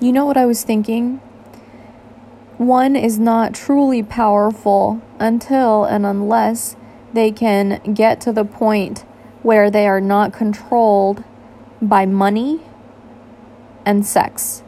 You know what I was thinking? One is not truly powerful until and unless they can get to the point where they are not controlled by money and sex.